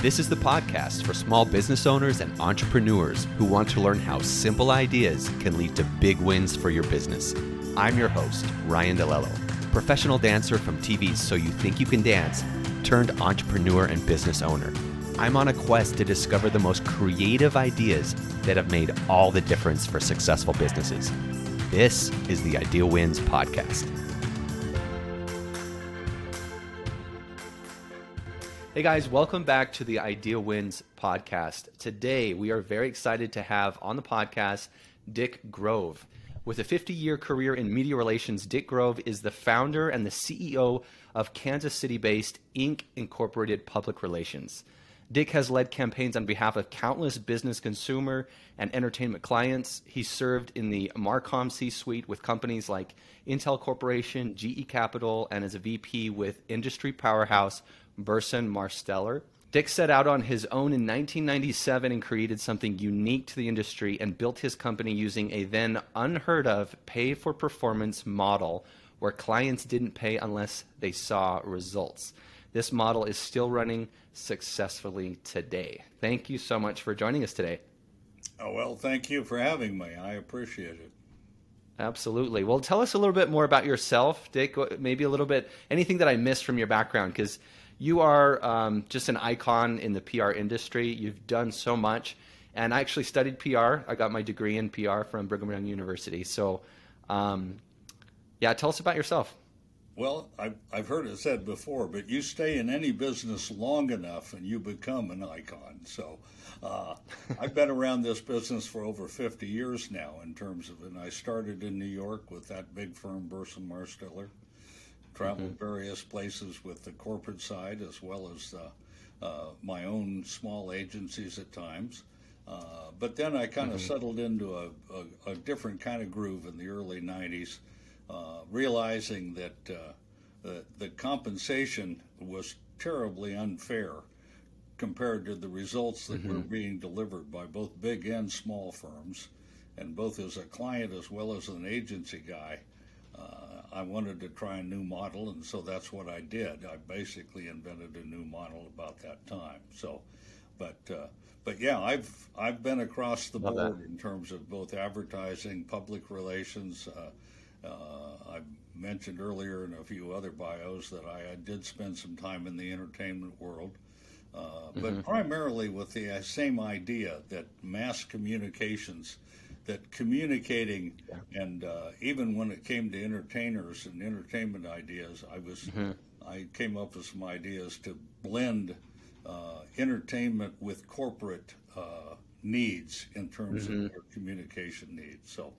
This is the podcast for small business owners and entrepreneurs who want to learn how simple ideas can lead to big wins for your business. I'm your host, Ryan Di Lello, professional dancer from TV's So You Think You Can Dance, turned entrepreneur and business owner. I'm on a quest to discover the most creative ideas that have made all the difference for successful businesses. This is the Idea Wins podcast. Hey guys, welcome back to the Idea Wins podcast. Today, we are very excited to have on the podcast Dick Grove. With a 50 year career in media relations, Dick Grove is the founder and the CEO of Kansas City based INK Incorporated Public Relations. Dick has led campaigns on behalf of countless business, consumer, and entertainment clients. He served in the Marcom C suite with companies like Intel Corporation, GE Capital, and as a VP with industry powerhouse Burson Marsteller. Dick set out on his own in 1997 and created something unique to the industry and built his company using a then unheard of pay for performance model where clients didn't pay unless they saw results. This model is still running successfully today. Thank you so much for joining us today. Oh, well, thank you for having me. I appreciate it. Absolutely. Well, tell us a little bit more about yourself, Dick. Maybe a little bit, anything that I missed from your background, because you are um, just an icon in the PR industry. You've done so much. And I actually studied PR. I got my degree in PR from Brigham Young University. So, um, yeah, tell us about yourself. Well, I've, I've heard it said before, but you stay in any business long enough and you become an icon. So uh, I've been around this business for over 50 years now in terms of, and I started in New York with that big firm, Burson Marsteller traveled mm-hmm. various places with the corporate side as well as uh, uh, my own small agencies at times. Uh, but then I kind of mm-hmm. settled into a, a, a, different kind of groove in the early 90s, uh, realizing that uh, the, the compensation was terribly unfair compared to the results that mm-hmm. were being delivered by both big and small firms. And both as a client as well as an agency guy, I wanted to try a new model, and so that's what I did. I basically invented a new model about that time. So, but uh, but yeah, I've I've been across the Love board that. in terms of both advertising, public relations. Uh, uh, I mentioned earlier in a few other bios that I, I did spend some time in the entertainment world. Uh, mm-hmm. But primarily with the uh, same idea that mass communications that communicating yeah. and uh, even when it came to entertainers and entertainment ideas, I was mm-hmm. I came up with some ideas to blend uh, entertainment with corporate uh, needs in terms mm-hmm. of their communication needs. So.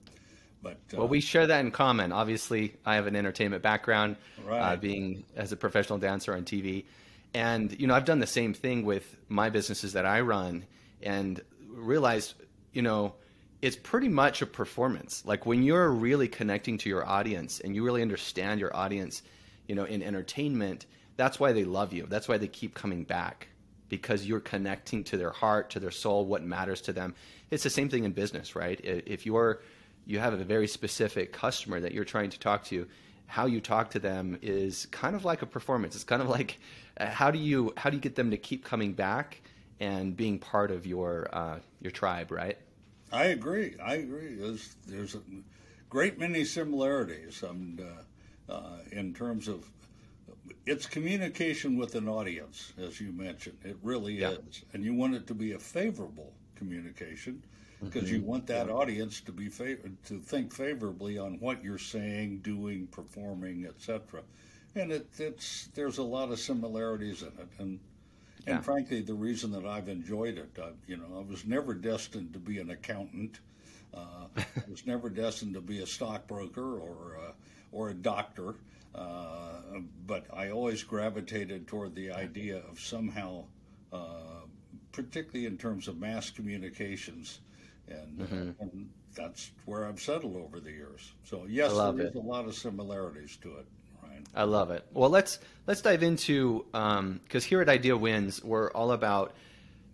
But, uh, well, we share that in common. Obviously, I have an entertainment background, uh, being as a professional dancer on TV, and you know I've done the same thing with my businesses that I run, and realized, you know, it's pretty much a performance. Like when you're really connecting to your audience and you really understand your audience, you know, in entertainment, that's why they love you. That's why they keep coming back because you're connecting to their heart, to their soul, what matters to them. It's the same thing in business, right? If you're you have a very specific customer that you're trying to talk to, how you talk to them is kind of like a performance. It's kind of like uh, how do you how do you get them to keep coming back and being part of your uh, your tribe, right? I agree. I agree. There's there's a great many similarities, and uh, uh, in terms of it's communication with an audience, as you mentioned. It really yeah. is, and you want it to be a favorable communication because mm-hmm. you want that yeah. audience to be fav- to think favorably on what you're saying, doing, performing, etc. And it, it's there's a lot of similarities in it, and and frankly, the reason that I've enjoyed it, I, you know, I was never destined to be an accountant. Uh, I was never destined to be a stockbroker or uh, or a doctor. Uh, but I always gravitated toward the idea of somehow, uh, particularly in terms of mass communications, and, mm-hmm. and, that's where I've settled over the years. So yes, there is a lot of similarities to it. I love it. Well, let's let's dive into because um, here at Idea Wins, we're all about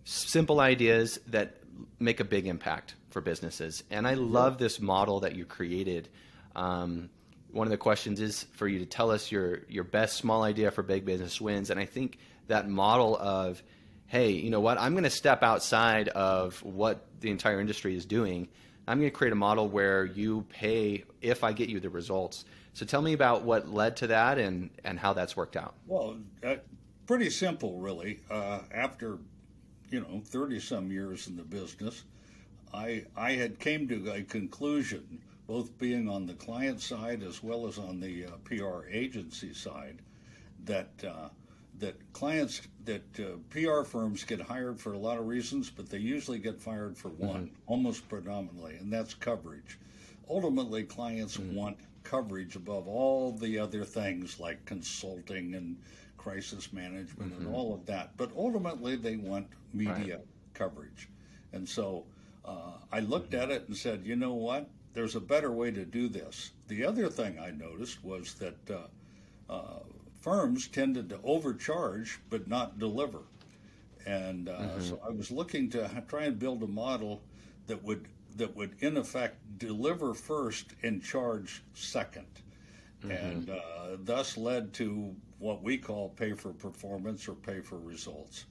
simple ideas that make a big impact for businesses. And I love this model that you created. Um, one of the questions is for you to tell us your your best small idea for big business wins, and I think that model of hey, you know what? I'm going to step outside of what the entire industry is doing. I'm going to create a model where you pay if I get you the results. So tell me about what led to that and, and how that's worked out. Well, uh, pretty simple, really. Uh, after, you know, 30 some years in the business, I, I had came to a conclusion, both being on the client side as well as on the uh, PR agency side, that uh, that clients that uh, PR firms get hired for a lot of reasons, but they usually get fired for one, mm-hmm. almost predominantly, and that's coverage. Ultimately, clients mm-hmm. want coverage above all the other things like consulting and crisis management mm-hmm. and all of that. But ultimately, they want media right. coverage. And so uh, I looked mm-hmm. at it and said, you know what? There's a better way to do this. The other thing I noticed was that uh, uh, firms tended to overcharge but not deliver. And uh, mm-hmm. so I was looking to try and build a model that would that would in effect deliver first and charge 2nd mm-hmm. and uh, thus led to what we call pay for performance or pay for results.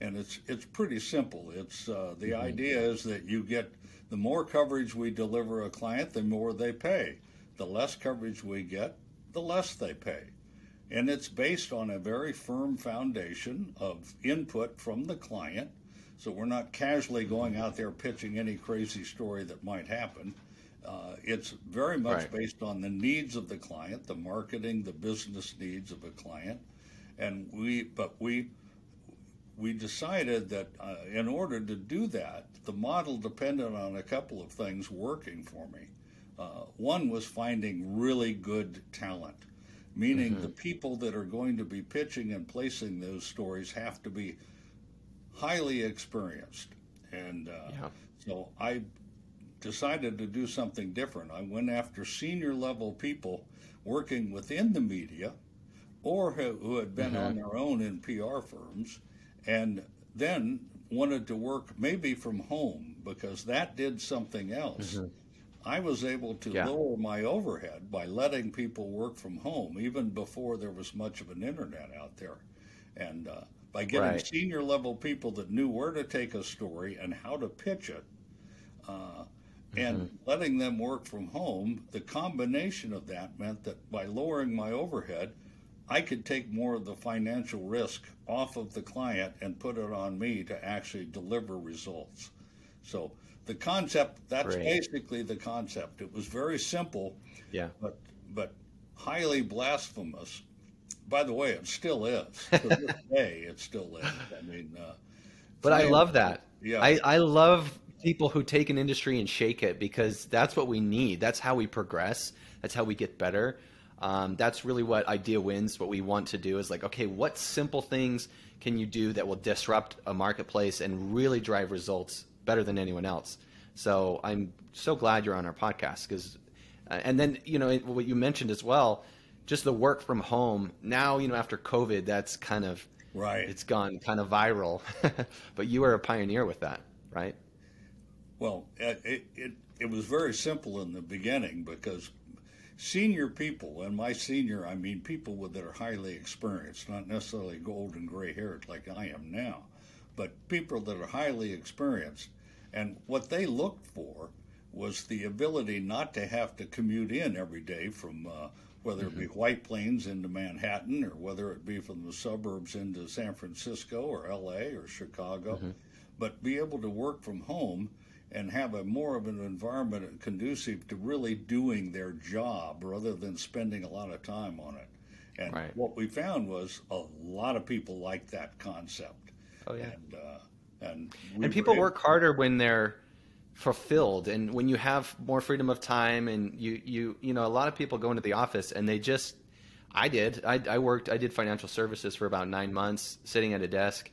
And it's it's pretty simple. It's uh, the mm-hmm. idea is that you get the more coverage we deliver a client, the more they pay. The less coverage we get, the less they pay. And it's based on a very firm foundation of input from the client. So we're not casually going out there pitching any crazy story that might happen. Uh, it's very much right. based on the needs of the client, the marketing, the business needs of a client, and we. But we we decided that uh, in order to do that, the model depended on a couple of things working for me. Uh, one was finding really good talent meaning mm-hmm. the people that are going to be pitching and placing those stories have to be highly experienced. And uh, yeah. so I decided to do something different. I went after senior level people working within the media or who had been mm-hmm. on their own in PR firms and then wanted to work maybe from home because that did something else. Mm-hmm. I was able to yeah. lower my overhead by letting people work from home, even before there was much of an internet out there. And uh, by getting right. senior level people that knew where to take a story and how to pitch it, uh, and mm-hmm. letting them work from home, the combination of that meant that by lowering my overhead, I could take more of the financial risk off of the client and put it on me to actually deliver results. So the concept that's Great. basically the concept. It was very simple, yeah, but but highly blasphemous. By the way, it still is. to this day, it still is. I mean, uh, but I love that. Yeah, I, I love people who take an industry and shake it because that's what we need. That's how we progress. That's how we get better. Um, that's really what Idea Wins. What we want to do is like, okay, what simple things can you do that will disrupt a marketplace and really drive results better than anyone else. So I'm so glad you're on our podcast because, uh, and then you know what you mentioned as well, just the work from home. Now you know after COVID, that's kind of right. It's gone kind of viral, but you were a pioneer with that, right? Well, it, it it was very simple in the beginning because senior people, and my senior, I mean people with, that are highly experienced, not necessarily gold and gray haired like I am now but people that are highly experienced. And what they looked for was the ability not to have to commute in every day from uh, whether it be mm-hmm. White Plains into Manhattan or whether it be from the suburbs into San Francisco or LA or Chicago, mm-hmm. but be able to work from home and have a more of an environment conducive to really doing their job rather than spending a lot of time on it. And right. what we found was a lot of people like that concept. Oh yeah. And uh, and, we and people work harder when they're fulfilled and when you have more freedom of time and you you you know a lot of people go into the office and they just I did I, I worked I did financial services for about nine months sitting at a desk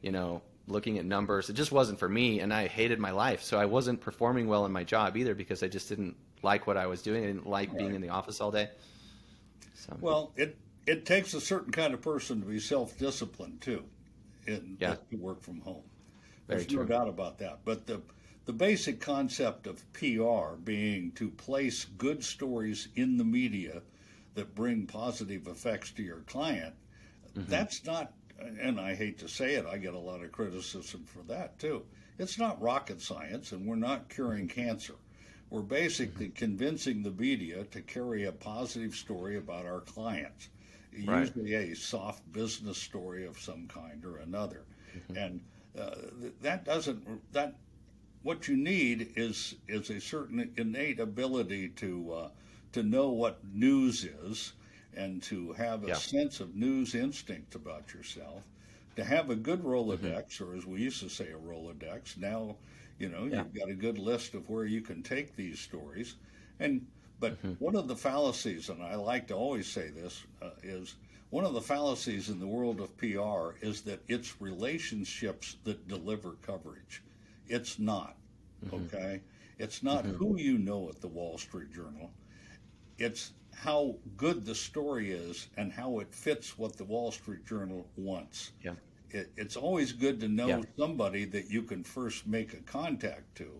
you know looking at numbers it just wasn't for me and I hated my life so I wasn't performing well in my job either because I just didn't like what I was doing I didn't like right. being in the office all day so. well it it takes a certain kind of person to be self-disciplined too in, yeah. to work from home. Very There's true. no doubt about that. But the the basic concept of PR being to place good stories in the media that bring positive effects to your client, mm-hmm. that's not, and I hate to say it, I get a lot of criticism for that too. It's not rocket science, and we're not curing cancer. We're basically mm-hmm. convincing the media to carry a positive story about our clients, right. usually a soft business story of some kind or another. Mm-hmm. And uh, that doesn't that what you need is is a certain innate ability to uh, to know what news is and to have a yeah. sense of news instinct about yourself. To have a good Rolodex, mm-hmm. or as we used to say, a Rolodex. Now, you know, yeah. you've got a good list of where you can take these stories. And but mm-hmm. one of the fallacies, and I like to always say this, uh, is one of the fallacies in the world of PR is that it's relationships that deliver coverage. It's not. Mm-hmm. Okay? It's not mm-hmm. who you know at the Wall Street Journal. It's how good the story is and how it fits what the Wall Street Journal wants. Yeah. It, it's always good to know yeah. somebody that you can first make a contact to.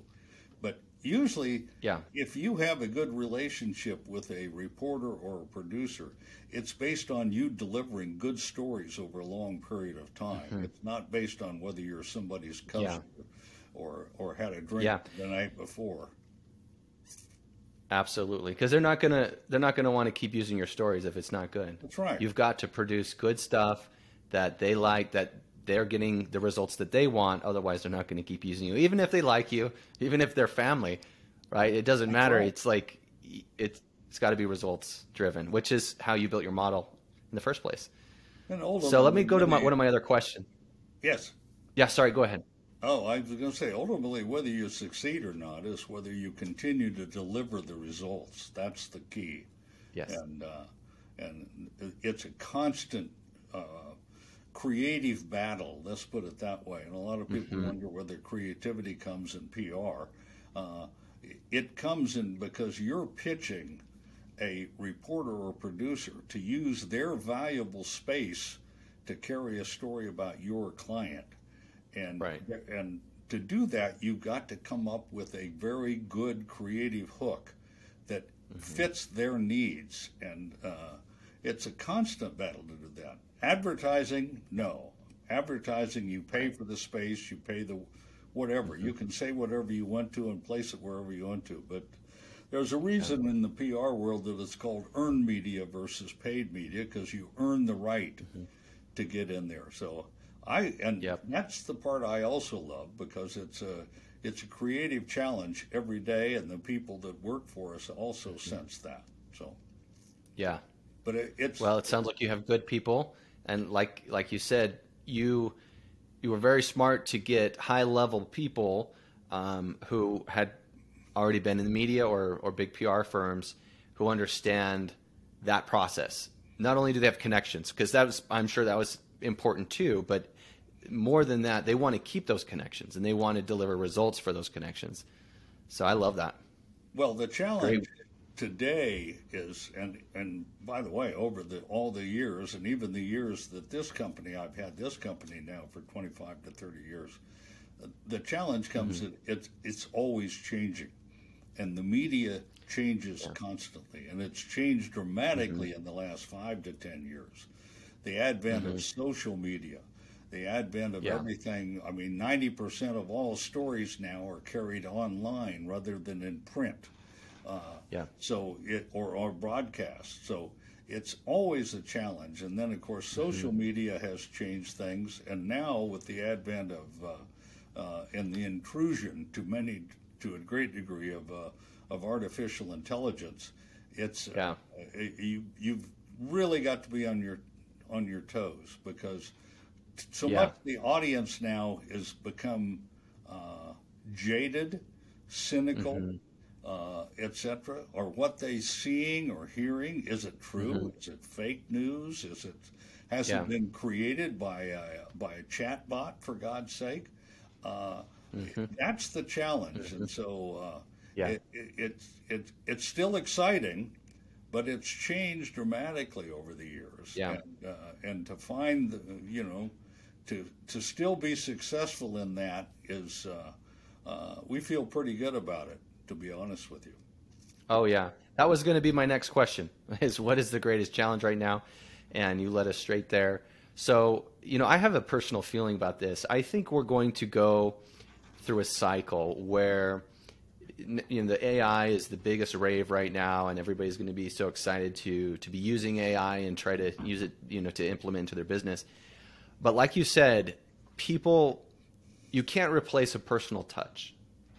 Usually, yeah. if you have a good relationship with a reporter or a producer, it's based on you delivering good stories over a long period of time. Mm-hmm. It's not based on whether you're somebody's cousin Yeah or or had a drink yeah. the night before. Absolutely, because they're not gonna they're not gonna want to keep using your stories if it's not good. That's right. You've got to produce good stuff that they like, that they're getting the results that they want. Otherwise, they're not going to keep using you, even if they like you, even if they're family. Right? It doesn't That's matter. Right. It's like it's it's got to be results driven, which is how you built your model in the first place. so let me go to my, one of my other questions. Yes. Yeah. Sorry. Go ahead. Oh, I was going to say, ultimately, whether you succeed or not is whether you continue to deliver the results. That's the key. Yes. And uh, and it's a constant uh, creative battle. Let's put it that way. And a lot of people mm-hmm. wonder whether creativity comes in PR. Uh, it comes in because you're pitching a reporter or producer to use their valuable space to carry a story about your client and right. and to do that, you've got to come up with a very good creative hook that mm-hmm. fits their needs, and uh, it's a constant battle to do that. Advertising, no. Advertising, you pay for the space, you pay the whatever. Mm-hmm. You can say whatever you want to and place it wherever you want to, but there's a reason in the PR world that it's called earned media versus paid media because you earn the right mm-hmm. to get in there. So I and yep. that's the part I also love because it's a it's a creative challenge every day, and the people that work for us also mm-hmm. sense that. So, yeah, but it, it's well, it sounds like you have good people, and like like you said, you you were very smart to get high level people um, who had already been in the media or or big PR firms who understand that process. Not only do they have connections, because that was I'm sure that was important too, but more than that, they want to keep those connections and they want to deliver results for those connections. So I love that. Well, the challenge Great. Today is, and and by the way, over the all the years, and even the years that this company, I've had this company now for 25 to 30 years, the challenge comes mm-hmm. that it's it's always changing, and the media changes yeah. constantly, and it's changed dramatically mm-hmm. in the last five to 10 years. The advent mm-hmm. of social media the advent of yeah. everything. I mean, 90% of all stories now are carried online rather than in print. Uh, yeah. So it or or broadcast. So it's always a challenge. And then of course mm-hmm. social mm-hmm. media has changed things. And now with the advent of uh, uh, and the intrusion to many to a great degree of uh, of artificial intelligence, it's uh, yeah. you you've really got to be on your on your toes because so yeah. much the audience now has become uh, jaded, cynical, mm-hmm. Uh, etc. Or what they're seeing or hearing is it true? Mm-hmm. Is it fake news? Is it has yeah. it been created by a, by a chat bot for God's sake? Uh, mm-hmm. That's the challenge, and so uh, yeah. it, it, it, it, it's still exciting but it's changed dramatically over the years. Yeah. And, uh, and to find, the, you know, to to still be successful in that is uh, uh, we feel pretty good about it, to be honest with you. Oh yeah, that was going to be my next question: is what is the greatest challenge right now? And you led us straight there. So you know, I have a personal feeling about this. I think we're going to go through a cycle where you know the AI is the biggest rave right now, and everybody's going to be so excited to to be using AI and try to use it, you know, to implement into their business. But like you said, people, you can't replace a personal touch,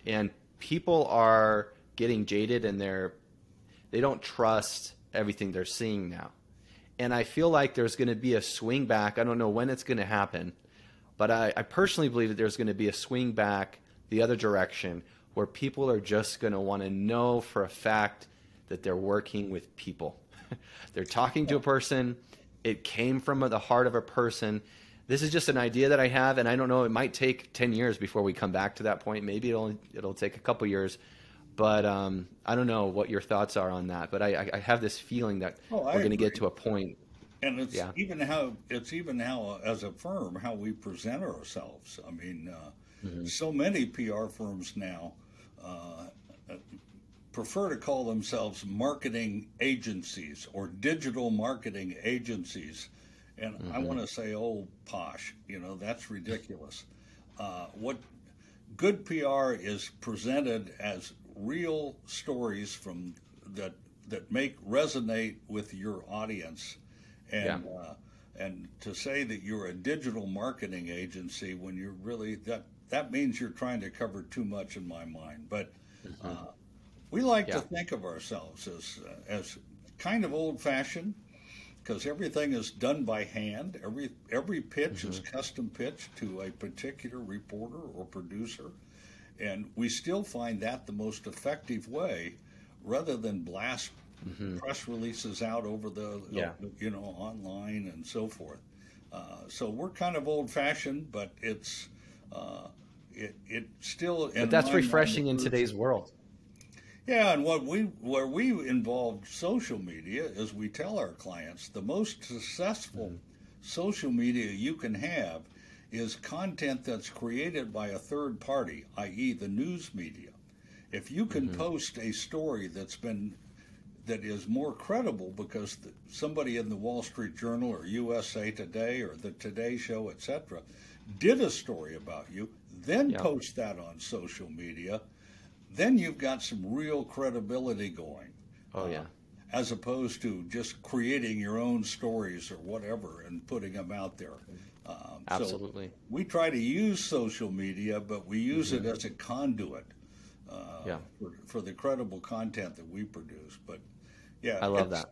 and people are getting jaded and they're they don't trust everything they're seeing now. And I feel like there's going to be a swing back. I don't know when it's going to happen, but I, I personally believe that there's going to be a swing back the other direction where people are just going to want to know for a fact that they're working with people. they're talking to a person. It came from the heart of a person. This is just an idea that I have, and I don't know. It might take ten years before we come back to that point. Maybe it'll it'll take a couple years, but um, I don't know what your thoughts are on that. But I, I have this feeling that oh, we're going to get to a point. And it's yeah. even how it's even how as a firm how we present ourselves. I mean, uh, mm-hmm. so many PR firms now uh, prefer to call themselves marketing agencies or digital marketing agencies. And mm-hmm. I want to say, oh, posh, you know, that's ridiculous. Uh, what good PR is presented as real stories from that that make resonate with your audience, and yeah. uh, and to say that you're a digital marketing agency when you're really that that means you're trying to cover too much in my mind. But mm-hmm. uh, we like yeah. to think of ourselves as uh, as kind of old fashioned because everything is done by hand. Every every pitch mm-hmm. is custom pitched to a particular reporter or producer. And we still find that the most effective way rather than blast mm-hmm. press releases out over the, yeah. you know, online and so forth. Uh, so we're kind of old fashioned, but it's, uh, it, it still. But that's refreshing in today's world. Yeah, and what we where we involve social media is we tell our clients the most successful mm-hmm. social media you can have is content that's created by a third party, i.e., the news media. If you can mm-hmm. post a story that's been that is more credible because the, somebody in the Wall Street Journal or USA Today or the Today Show, etc., did a story about you, then yeah. post that on social media, then you've got some real credibility going. Oh yeah. Uh, as opposed to just creating your own stories or whatever and putting them out there. Um, Absolutely. So we try to use social media, but we use mm-hmm. it as a conduit uh, yeah. for, for, the credible content that we produce. But yeah, I love that.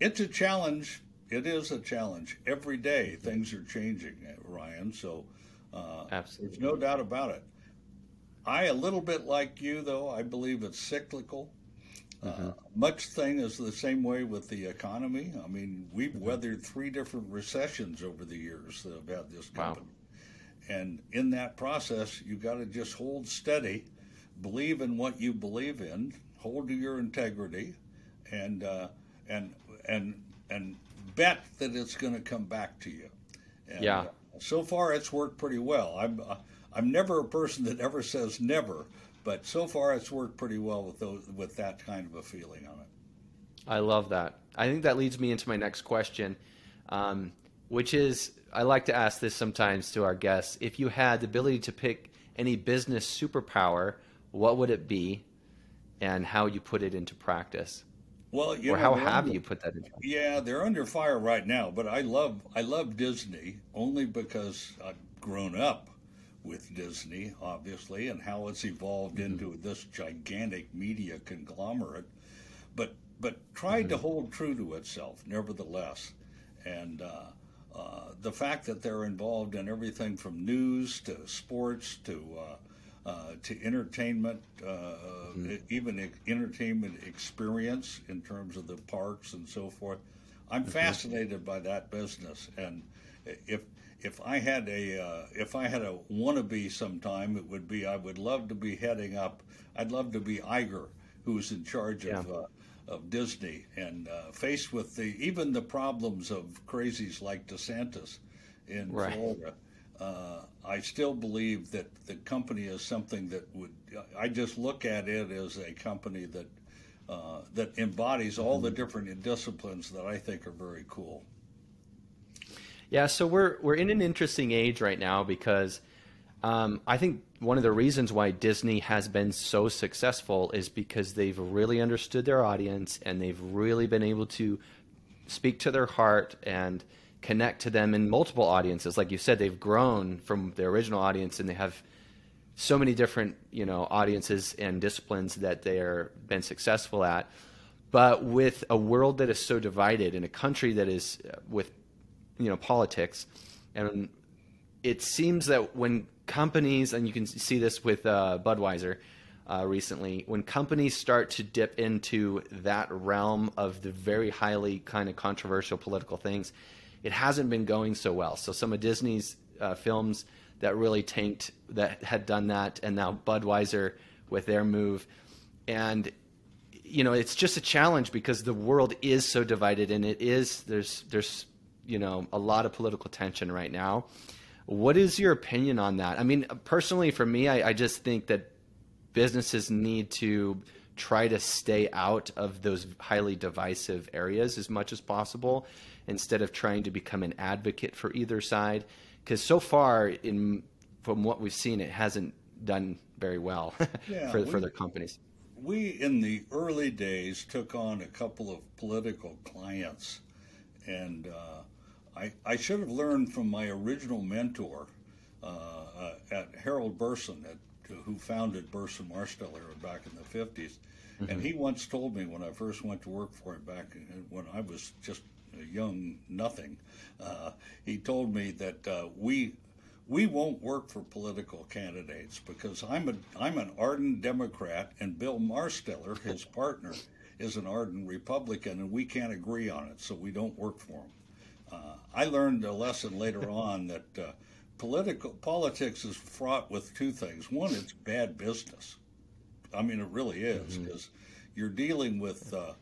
It's a challenge. It is a challenge. Every day things are changing, uh, Ryan. So uh, Absolutely. there's no doubt about it. I, a little bit like you, though, I believe it's cyclical. Mm-hmm. Uh, much thing is the same way with the economy. I mean, we've mm-hmm. weathered three different recessions over the years that have had this company. Wow. And in that process, you've got to just hold steady, believe in what you believe in, hold to your integrity, and uh, and and and bet that it's going to come back to you. And, yeah. Uh, so far, it's worked pretty well. I'm uh, I'm never a person that ever says never, but so far, it's worked pretty well with those with that kind of a feeling on it. I love that. I think that leads me into my next question, um, which is I like to ask this sometimes to our guests. If you had the ability to pick any business superpower, what would it be, and how you put it into practice? Well, or know, how have under, you put that into? Yeah, they're under fire right now. But I love I love Disney only because I've grown up with Disney, obviously, and how it's evolved mm-hmm. into this gigantic media conglomerate, but but tried mm-hmm. to hold true to itself, nevertheless. And uh, uh, the fact that they're involved in everything from news to sports to uh, uh to entertainment, uh, mm-hmm. even entertainment experience in terms of the parks and so forth. I'm mm-hmm. fascinated by that business, and if if I had a uh, if I had a wannabe sometime, it would be I would love to be heading up. I'd love to be Iger, who's in charge yeah. of uh, of Disney, and uh, faced with the even the problems of crazies like DeSantis in right. Florida. uh, I still believe that the company is something that would. I just look at it as a company that uh, that embodies all the different disciplines that I think are very cool. Yeah, so we're we're in an interesting age right now because um, I think one of the reasons why Disney has been so successful is because they've really understood their audience and they've really been able to speak to their heart and connect to them in multiple audiences. Like you said, they've grown from their original audience and they have so many different you know audiences and disciplines that they're been successful at. But with a world that is so divided in a country that is uh, with you know politics, and it seems that when companies and you can see this with uh, Budweiser. Uh, recently, when companies start to dip into that realm of the very highly kind of controversial political things, it hasn't been going so well. So some of Disney's uh, films that really tanked that had done that, and now Budweiser with their move, and you know it's just a challenge because the world is so divided, and it is there's there's you know a lot of political tension right now. What is your opinion on that? I mean, personally, for me, I, I just think that businesses need to try to stay out of those highly divisive areas as much as possible instead of trying to become an advocate for either side because so far in from what we've seen it hasn't done very well yeah, for, we, for their companies we in the early days took on a couple of political clients and uh, I, I should have learned from my original mentor uh, uh, at Harold Burson at, who founded Burson Marsteller back in the 50s mm-hmm. and he once told me when I first went to work for him back when I was just a young nothing, uh, he told me that uh, we we won't work for political candidates because I'm a I'm an ardent Democrat and Bill Marsteller, his partner, is an ardent Republican, and we can't agree on it, so we don't work for him. Uh, I learned a lesson later on that uh, political politics is fraught with two things. One, it's bad business. I mean, it really is because mm-hmm. you're dealing with uh,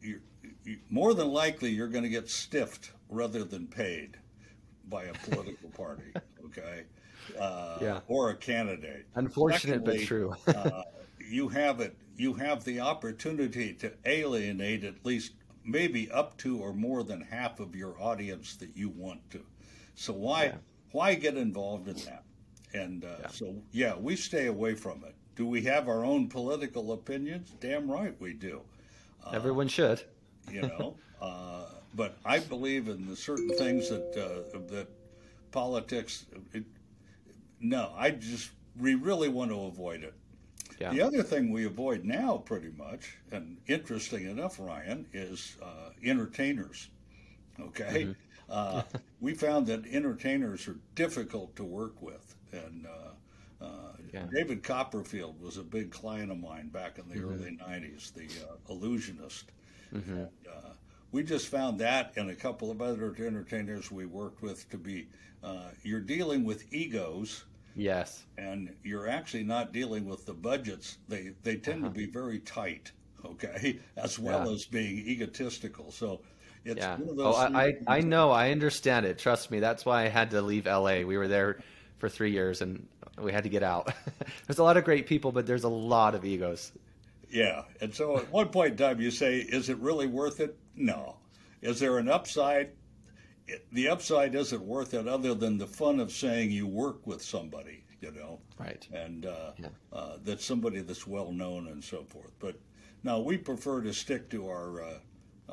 you're, more than likely you're going to get stiffed rather than paid by a political party, okay? Uh, yeah. Or a candidate. Unfortunate Secondly, but true. uh, you have it. You have the opportunity to alienate at least maybe up to or more than half of your audience that you want to. So why yeah. why get involved in that? And uh, yeah. so yeah, we stay away from it. Do we have our own political opinions? Damn right we do. Uh, Everyone should you know. uh, but I believe in the certain things that uh, that politics. It, no, I just we really want to avoid it. Yeah. The other thing we avoid now, pretty much, and interesting enough, Ryan, is uh, entertainers. Okay, mm-hmm. uh, we found that entertainers are difficult to work with, and uh, uh, yeah. David Copperfield was a big client of mine back in the mm-hmm. early '90s, the uh, illusionist. Mm-hmm. And, uh, we just found that and a couple of other entertainers we worked with to be uh, you're dealing with egos. Yes. And you're actually not dealing with the budgets. They they tend uh-huh. to be very tight, okay, as well yeah. as being egotistical. So it's yeah. oh, I, I, I know. I understand it. Trust me. That's why I had to leave LA. We were there for three years and we had to get out. there's a lot of great people, but there's a lot of egos. Yeah. And so at one point in time, you say, is it really worth it? No. Is there an upside? The upside isn't worth it other than the fun of saying you work with somebody, you know? Right. And uh, yeah. uh, that's somebody that's well known and so forth. But now we prefer to stick to our. Uh,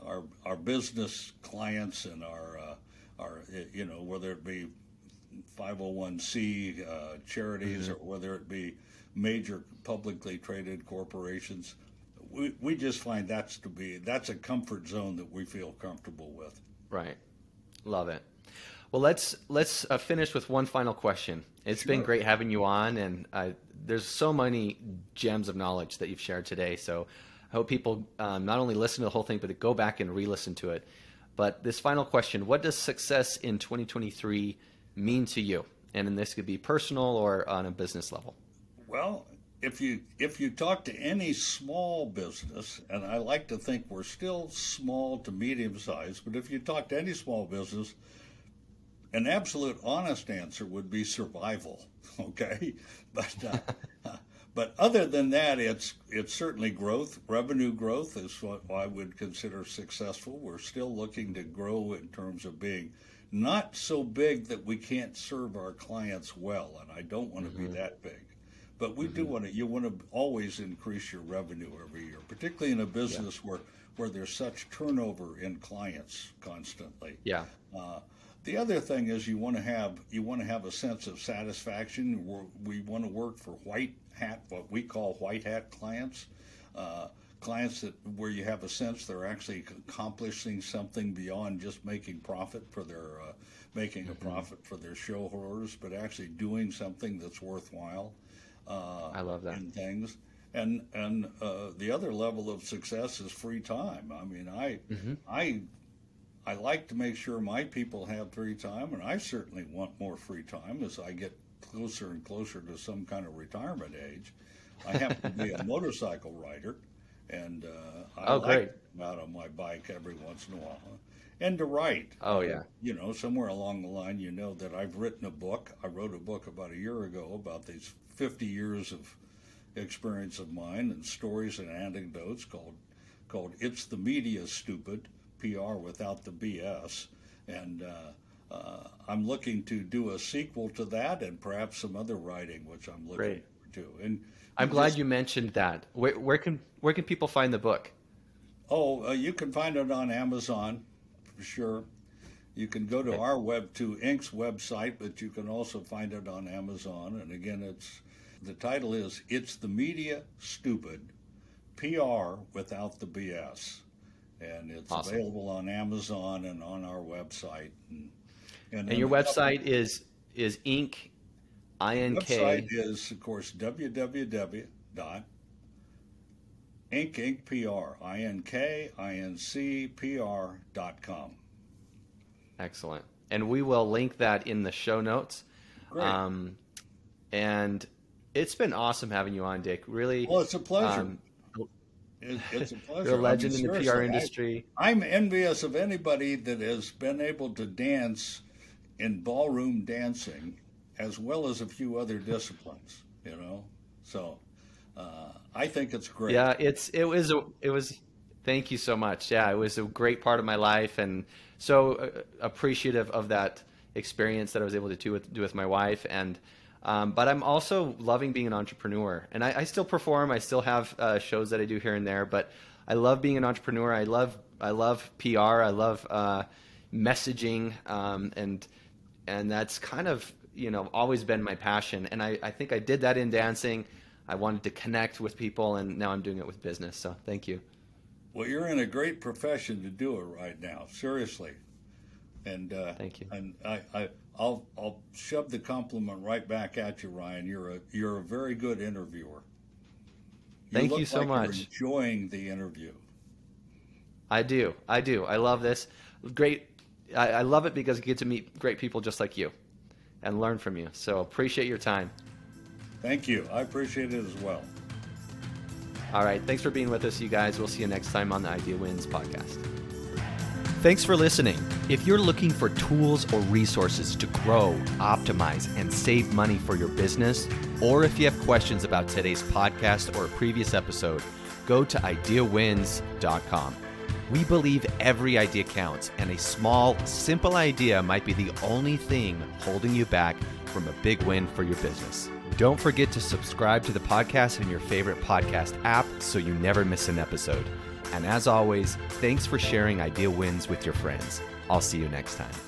our, our business clients and our, uh, our you know, whether it be 501c uh, charities mm-hmm. or whether it be major publicly traded corporations. We, we just find that's to be that's a comfort zone that we feel comfortable with. Right, love it. Well, let's let's uh, finish with one final question. It's sure. been great having you on, and uh, there's so many gems of knowledge that you've shared today. So I hope people um, not only listen to the whole thing, but go back and re-listen to it. But this final question: What does success in 2023 mean to you? And this could be personal or on a business level. Well, if you if you talk to any small business, and I like to think we're still small to medium size, but if you talk to any small business, an absolute honest answer would be survival. Okay, but uh, but other than that, it's it's certainly growth. Revenue growth is what I would consider successful. We're still looking to grow in terms of being not so big that we can't serve our clients well, and I don't want to mm-hmm. be that big. But we mm-hmm. do want to. You want to always increase your revenue every year, particularly in a business yeah. where where there's such turnover in clients constantly. Yeah. Uh, the other thing is you want to have you want to have a sense of satisfaction. We're, we want to work for white hat, what we call white hat clients, uh, clients that where you have a sense they're actually accomplishing something beyond just making profit for their uh, making mm-hmm. a profit for their shareholders, but actually doing something that's worthwhile. Uh, I love that. And things. And and uh, the other level of success is free time. I mean, I mm-hmm. I I like to make sure my people have free time, and I certainly want more free time as I get closer and closer to some kind of retirement age. I happen to be a motorcycle rider, and uh, I oh, like out on my bike every once in a while. And to write. Oh, yeah. You know, somewhere along the line, you know that I've written a book. I wrote a book about a year ago about these 50 years of experience of mine and stories and anecdotes called called "It's the Media Stupid." PR without the BS. And uh, uh, I'm looking to do a sequel to that and perhaps some other writing, which I'm looking Great. to. And I'm glad you mentioned that. Where, where, can where can people find the book? Oh, uh, you can find it on Amazon for sure. You can go to okay. our web to Inc.'s website, but you can also find it on Amazon. And again, it's the title is "It's the Media Stupid." PR without the BS and it's awesome. available on Amazon and on our website. And, and, and your website couple, is is Inc. Ink. Website is of course www dot Ink PR I N K I N C P R dot com. Excellent, and we will link that in the show notes. Great. Um, and it's been awesome having you on, Dick. Really, well, it's a pleasure. Um, it, it's a pleasure. You're a legend I mean, in the PR industry. I, I'm envious of anybody that has been able to dance in ballroom dancing as well as a few other disciplines, you know? So uh, I think it's great. Yeah, it's it was a, it was thank you so much. Yeah, it was a great part of my life and so uh, appreciative of that experience that I was able to do with, do with my wife and um, but I'm also loving being an entrepreneur, and I, I still perform. I still have uh, shows that I do here and there, but I love being an entrepreneur. I love I love PR. I love uh, messaging, um, and and that's kind of you know always been my passion. And I, I think I did that in dancing. I wanted to connect with people, and now I'm doing it with business. So thank you. Well, you're in a great profession to do it right now. Seriously, and uh, thank you. And I, I I'll I'll shove the compliment right back at you, Ryan. You're a you're a very good interviewer. You Thank you so like much. enjoying the interview. I do. I do. I love this. Great. I, I love it because I get to meet great people just like you, and learn from you. So appreciate your time. Thank you. I appreciate it as well. All right. Thanks for being with us, you guys. We'll see you next time on the Idea Wins podcast. Thanks for listening. If you're looking for tools or resources to grow, optimize, and save money for your business, or if you have questions about today's podcast or a previous episode, go to ideawins.com. We believe every idea counts, and a small, simple idea might be the only thing holding you back from a big win for your business. Don't forget to subscribe to the podcast in your favorite podcast app so you never miss an episode. And as always, thanks for sharing Idea Wins with your friends. I'll see you next time.